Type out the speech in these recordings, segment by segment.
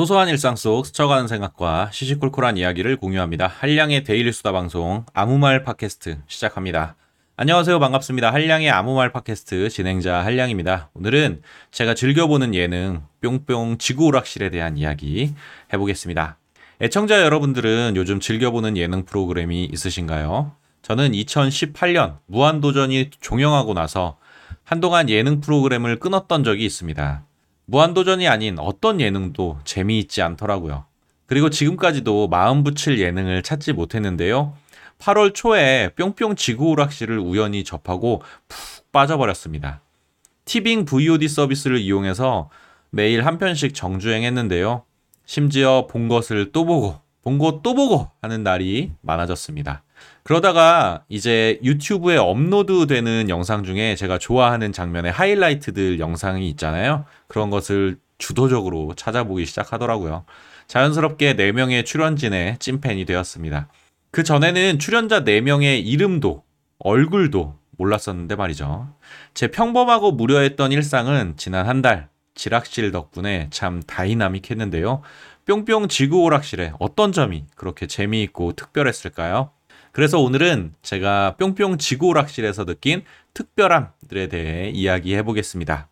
소소한 일상 속 스쳐가는 생각과 시시콜콜한 이야기를 공유합니다. 한량의 데일리 수다 방송 아무 말 팟캐스트 시작합니다. 안녕하세요. 반갑습니다. 한량의 아무 말 팟캐스트 진행자 한량입니다. 오늘은 제가 즐겨보는 예능 뿅뿅 지구 오락실에 대한 이야기 해보겠습니다. 애청자 여러분들은 요즘 즐겨보는 예능 프로그램이 있으신가요? 저는 2018년 무한도전이 종영하고 나서 한동안 예능 프로그램을 끊었던 적이 있습니다. 무한도전이 아닌 어떤 예능도 재미있지 않더라고요. 그리고 지금까지도 마음 붙일 예능을 찾지 못했는데요. 8월 초에 뿅뿅 지구 오락실을 우연히 접하고 푹 빠져버렸습니다. 티빙 VOD 서비스를 이용해서 매일 한 편씩 정주행했는데요. 심지어 본 것을 또 보고, 본것또 보고 하는 날이 많아졌습니다. 그러다가 이제 유튜브에 업로드 되는 영상 중에 제가 좋아하는 장면의 하이라이트들 영상이 있잖아요. 그런 것을 주도적으로 찾아보기 시작하더라고요. 자연스럽게 4명의 출연진의 찐팬이 되었습니다. 그 전에는 출연자 4명의 이름도, 얼굴도 몰랐었는데 말이죠. 제 평범하고 무료했던 일상은 지난 한 달, 지락실 덕분에 참 다이나믹했는데요. 뿅뿅 지구 오락실에 어떤 점이 그렇게 재미있고 특별했을까요? 그래서 오늘은 제가 뿅뿅 지구 오락실에서 느낀 특별함들에 대해 이야기해 보겠습니다.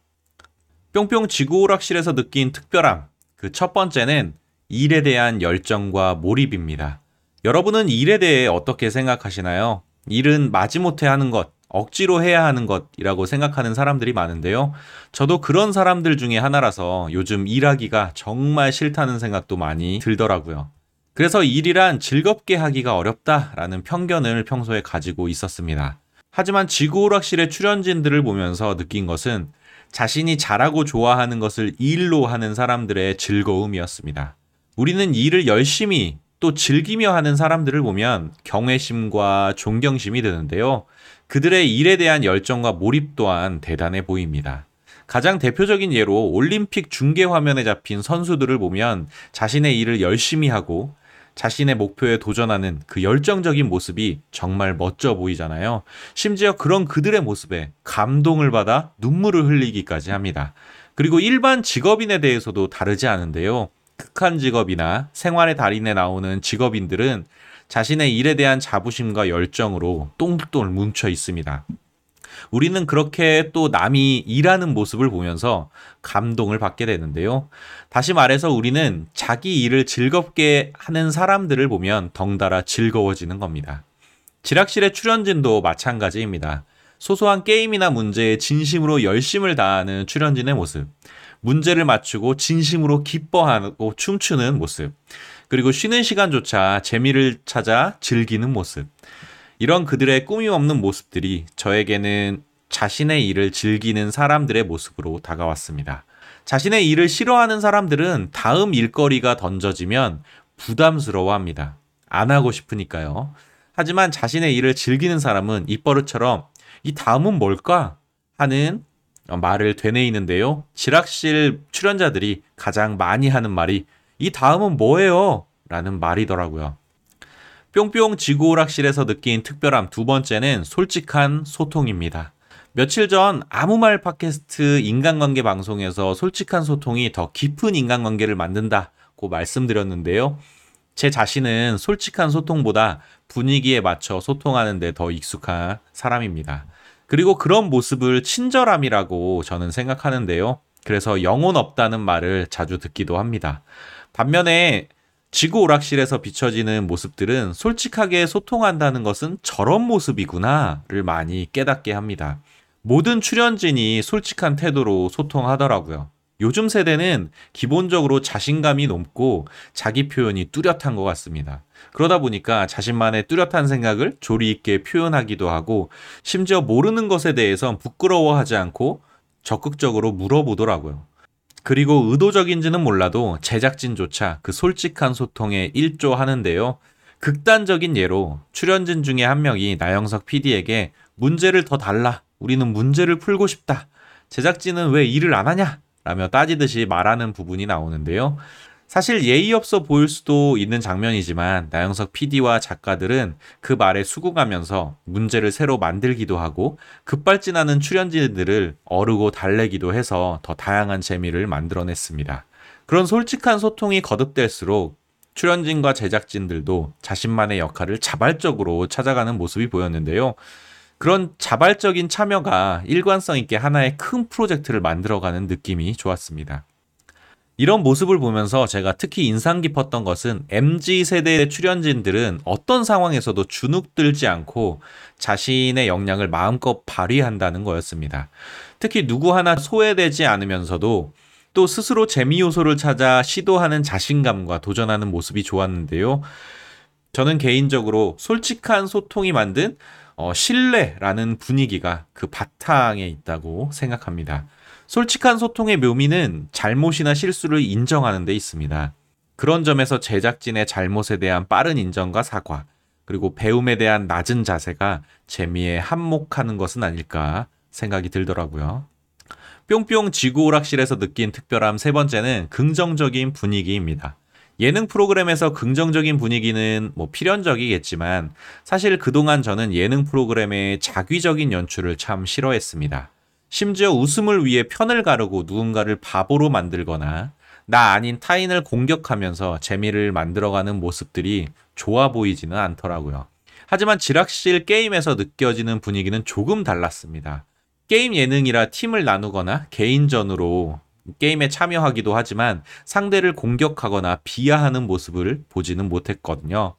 뿅뿅 지구 오락실에서 느낀 특별함. 그 첫 번째는 일에 대한 열정과 몰입입니다. 여러분은 일에 대해 어떻게 생각하시나요? 일은 마지못해 하는 것, 억지로 해야 하는 것이라고 생각하는 사람들이 많은데요. 저도 그런 사람들 중에 하나라서 요즘 일하기가 정말 싫다는 생각도 많이 들더라고요. 그래서 일이란 즐겁게 하기가 어렵다라는 편견을 평소에 가지고 있었습니다. 하지만 지구 오락실의 출연진들을 보면서 느낀 것은 자신이 잘하고 좋아하는 것을 일로 하는 사람들의 즐거움이었습니다. 우리는 일을 열심히 또 즐기며 하는 사람들을 보면 경외심과 존경심이 드는데요. 그들의 일에 대한 열정과 몰입 또한 대단해 보입니다. 가장 대표적인 예로 올림픽 중계 화면에 잡힌 선수들을 보면 자신의 일을 열심히 하고 자신의 목표에 도전하는 그 열정적인 모습이 정말 멋져 보이잖아요. 심지어 그런 그들의 모습에 감동을 받아 눈물을 흘리기까지 합니다. 그리고 일반 직업인에 대해서도 다르지 않은데요. 극한 직업이나 생활의 달인에 나오는 직업인들은 자신의 일에 대한 자부심과 열정으로 똥돌 뭉쳐 있습니다. 우리는 그렇게 또 남이 일하는 모습을 보면서 감동을 받게 되는데요. 다시 말해서 우리는 자기 일을 즐겁게 하는 사람들을 보면 덩달아 즐거워지는 겁니다. 지락실의 출연진도 마찬가지입니다. 소소한 게임이나 문제에 진심으로 열심을 다하는 출연진의 모습. 문제를 맞추고 진심으로 기뻐하고 춤추는 모습. 그리고 쉬는 시간조차 재미를 찾아 즐기는 모습. 이런 그들의 꾸밈 없는 모습들이 저에게는 자신의 일을 즐기는 사람들의 모습으로 다가왔습니다. 자신의 일을 싫어하는 사람들은 다음 일거리가 던져지면 부담스러워 합니다. 안 하고 싶으니까요. 하지만 자신의 일을 즐기는 사람은 입버릇처럼 이 다음은 뭘까? 하는 말을 되뇌이는데요. 지락실 출연자들이 가장 많이 하는 말이 이 다음은 뭐예요? 라는 말이더라고요. 뿅뿅 지구 오락실에서 느낀 특별함 두 번째는 솔직한 소통입니다. 며칠 전 아무 말 팟캐스트 인간관계 방송에서 솔직한 소통이 더 깊은 인간관계를 만든다고 말씀드렸는데요. 제 자신은 솔직한 소통보다 분위기에 맞춰 소통하는 데 더 익숙한 사람입니다. 그리고 그런 모습을 친절함이라고 저는 생각하는데요. 그래서 영혼 없다는 말을 자주 듣기도 합니다. 반면에 지구 오락실에서 비춰지는 모습들은 솔직하게 소통한다는 것은 저런 모습이구나를 많이 깨닫게 합니다. 모든 출연진이 솔직한 태도로 소통하더라고요. 요즘 세대는 기본적으로 자신감이 높고 자기 표현이 뚜렷한 것 같습니다. 그러다 보니까 자신만의 뚜렷한 생각을 조리 있게 표현하기도 하고 심지어 모르는 것에 대해선 부끄러워하지 않고 적극적으로 물어보더라고요. 그리고 의도적인지는 몰라도 제작진조차 그 솔직한 소통에 일조하는데요. 극단적인 예로 출연진 중에 한 명이 나영석 PD에게 문제를 더 달라. 우리는 문제를 풀고 싶다. 제작진은 왜 일을 안 하냐? 라며 따지듯이 말하는 부분이 나오는데요. 사실 예의 없어 보일 수도 있는 장면이지만 나영석 PD와 작가들은 그 말에 수긍하면서 문제를 새로 만들기도 하고 급발진하는 출연진들을 어르고 달래기도 해서 더 다양한 재미를 만들어냈습니다. 그런 솔직한 소통이 거듭될수록 출연진과 제작진들도 자신만의 역할을 자발적으로 찾아가는 모습이 보였는데요. 그런 자발적인 참여가 일관성 있게 하나의 큰 프로젝트를 만들어가는 느낌이 좋았습니다. 이런 모습을 보면서 제가 특히 인상 깊었던 것은 MZ 세대의 출연진들은 어떤 상황에서도 주눅들지 않고 자신의 역량을 마음껏 발휘한다는 거였습니다. 특히 누구 하나 소외되지 않으면서도 또 스스로 재미 요소를 찾아 시도하는 자신감과 도전하는 모습이 좋았는데요. 저는 개인적으로 솔직한 소통이 만든 어, 신뢰라는 분위기가 그 바탕에 있다고 생각합니다. 솔직한 소통의 묘미는 잘못이나 실수를 인정하는 데 있습니다. 그런 점에서 제작진의 잘못에 대한 빠른 인정과 사과, 그리고 배움에 대한 낮은 자세가 재미에 한몫하는 것은 아닐까 생각이 들더라고요. 뿅뿅 지구 오락실에서 느낀 특별함 세 번째는 긍정적인 분위기입니다. 예능 프로그램에서 긍정적인 분위기는 뭐 필연적이겠지만 사실 그동안 저는 예능 프로그램의 자귀적인 연출을 참 싫어했습니다. 심지어 웃음을 위해 편을 가르고 누군가를 바보로 만들거나 나 아닌 타인을 공격하면서 재미를 만들어가는 모습들이 좋아 보이지는 않더라고요. 하지만 지락실 게임에서 느껴지는 분위기는 조금 달랐습니다. 게임 예능이라 팀을 나누거나 개인전으로 게임에 참여하기도 하지만 상대를 공격하거나 비하하는 모습을 보지는 못했거든요.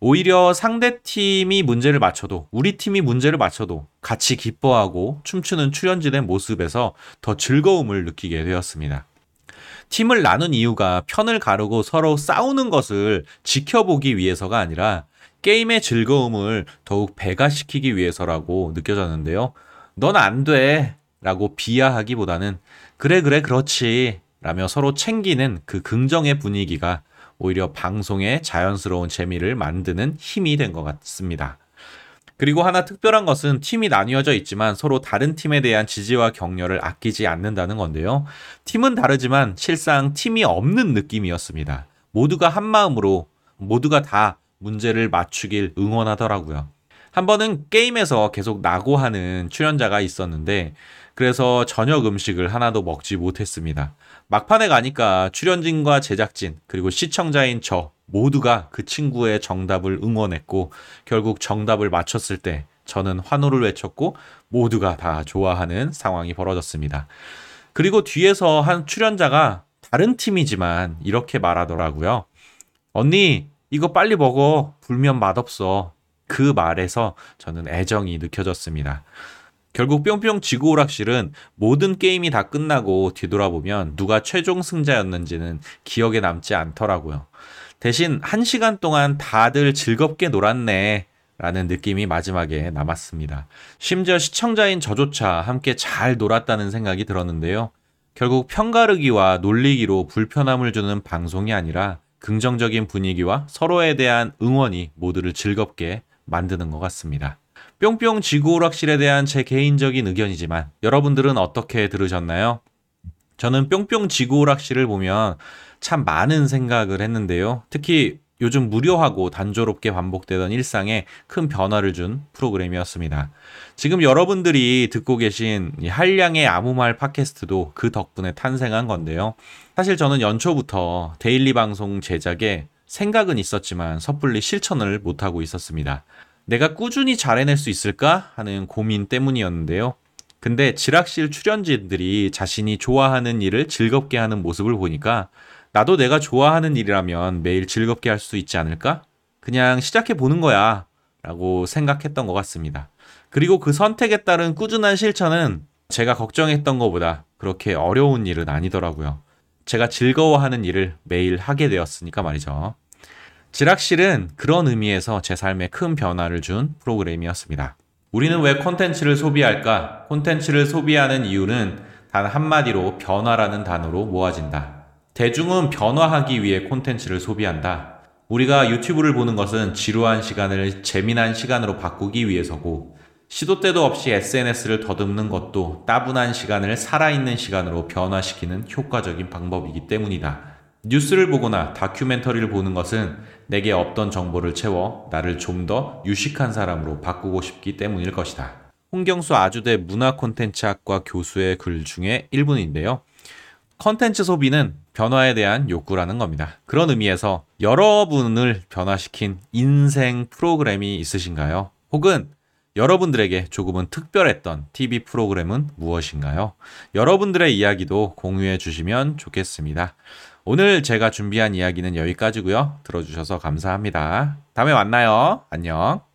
오히려 상대 팀이 문제를 맞춰도 우리 팀이 문제를 맞춰도 같이 기뻐하고 춤추는 출연진의 모습에서 더 즐거움을 느끼게 되었습니다. 팀을 나눈 이유가 편을 가르고 서로 싸우는 것을 지켜보기 위해서가 아니라 게임의 즐거움을 더욱 배가시키기 위해서라고 느껴졌는데요. 넌 안 돼. 라고 비하하기보다는 그래, 그래, 그렇지. 라며 서로 챙기는 그 긍정의 분위기가 오히려 방송의 자연스러운 재미를 만드는 힘이 된 것 같습니다. 그리고 하나 특별한 것은 팀이 나뉘어져 있지만 서로 다른 팀에 대한 지지와 격려를 아끼지 않는다는 건데요. 팀은 다르지만 실상 팀이 없는 느낌이었습니다. 모두가 한 마음으로 모두가 다 문제를 맞추길 응원하더라고요. 한 번은 게임에서 계속 낙오하는 출연자가 있었는데 그래서 저녁 음식을 하나도 먹지 못했습니다. 막판에 가니까 출연진과 제작진 그리고 시청자인 저 모두가 그 친구의 정답을 응원했고 결국 정답을 맞췄을 때 저는 환호를 외쳤고 모두가 다 좋아하는 상황이 벌어졌습니다. 그리고 뒤에서 한 출연자가 다른 팀이지만 이렇게 말하더라고요. 언니, 이거 빨리 먹어. 불면 맛없어. 그 말에서 저는 애정이 느껴졌습니다. 결국 뿅뿅 지구 오락실은 모든 게임이 다 끝나고 뒤돌아보면 누가 최종 승자였는지는 기억에 남지 않더라고요. 대신 한 시간 동안 다들 즐겁게 놀았네. 라는 느낌이 마지막에 남았습니다. 심지어 시청자인 저조차 함께 잘 놀았다는 생각이 들었는데요. 결국 편가르기와 놀리기로 불편함을 주는 방송이 아니라 긍정적인 분위기와 서로에 대한 응원이 모두를 즐겁게 만드는 것 같습니다. 뿅뿅 지구 오락실에 대한 제 개인적인 의견이지만 여러분들은 어떻게 들으셨나요? 저는 뿅뿅 지구 오락실을 보면 참 많은 생각을 했는데요. 특히 요즘 무료하고 단조롭게 반복되던 일상에 큰 변화를 준 프로그램이었습니다. 지금 여러분들이 듣고 계신 한량의 아무 말 팟캐스트도 그 덕분에 탄생한 건데요. 사실 저는 연초부터 데일리 방송 제작에 생각은 있었지만 섣불리 실천을 못하고 있었습니다. 내가 꾸준히 잘 해낼 수 있을까 하는 고민 때문이었는데요. 근데 지락실 출연진들이 자신이 좋아하는 일을 즐겁게 하는 모습을 보니까 나도 내가 좋아하는 일이라면 매일 즐겁게 할 수 있지 않을까? 그냥 시작해 보는 거야. 라고 생각했던 것 같습니다. 그리고 그 선택에 따른 꾸준한 실천은 제가 걱정했던 것보다 그렇게 어려운 일은 아니더라고요. 제가 즐거워하는 일을 매일 하게 되었으니까 말이죠. 지락실은 그런 의미에서 제 삶에 큰 변화를 준 프로그램이었습니다. 우리는 왜 콘텐츠를 소비할까? 콘텐츠를 소비하는 이유는 단 한마디로 변화라는 단어로 모아진다. 대중은 변화하기 위해 콘텐츠를 소비한다. 우리가 유튜브를 보는 것은 지루한 시간을 재미난 시간으로 바꾸기 위해서고, 시도 때도 없이 SNS를 더듬는 것도 따분한 시간을 살아있는 시간으로 변화시키는 효과적인 방법이기 때문이다. 뉴스를 보거나 다큐멘터리를 보는 것은 내게 없던 정보를 채워 나를 좀 더 유식한 사람으로 바꾸고 싶기 때문일 것이다. 홍경수 아주대 문화 콘텐츠학과 교수의 글 중에 일부인데요. 컨텐츠 소비는 변화에 대한 욕구라는 겁니다. 그런 의미에서 여러분을 변화시킨 인생 프로그램이 있으신가요? 혹은 여러분들에게 조금은 특별했던 TV 프로그램은 무엇인가요? 여러분들의 이야기도 공유해 주시면 좋겠습니다. 오늘 제가 준비한 이야기는 여기까지고요. 들어주셔서 감사합니다. 다음에 만나요. 안녕.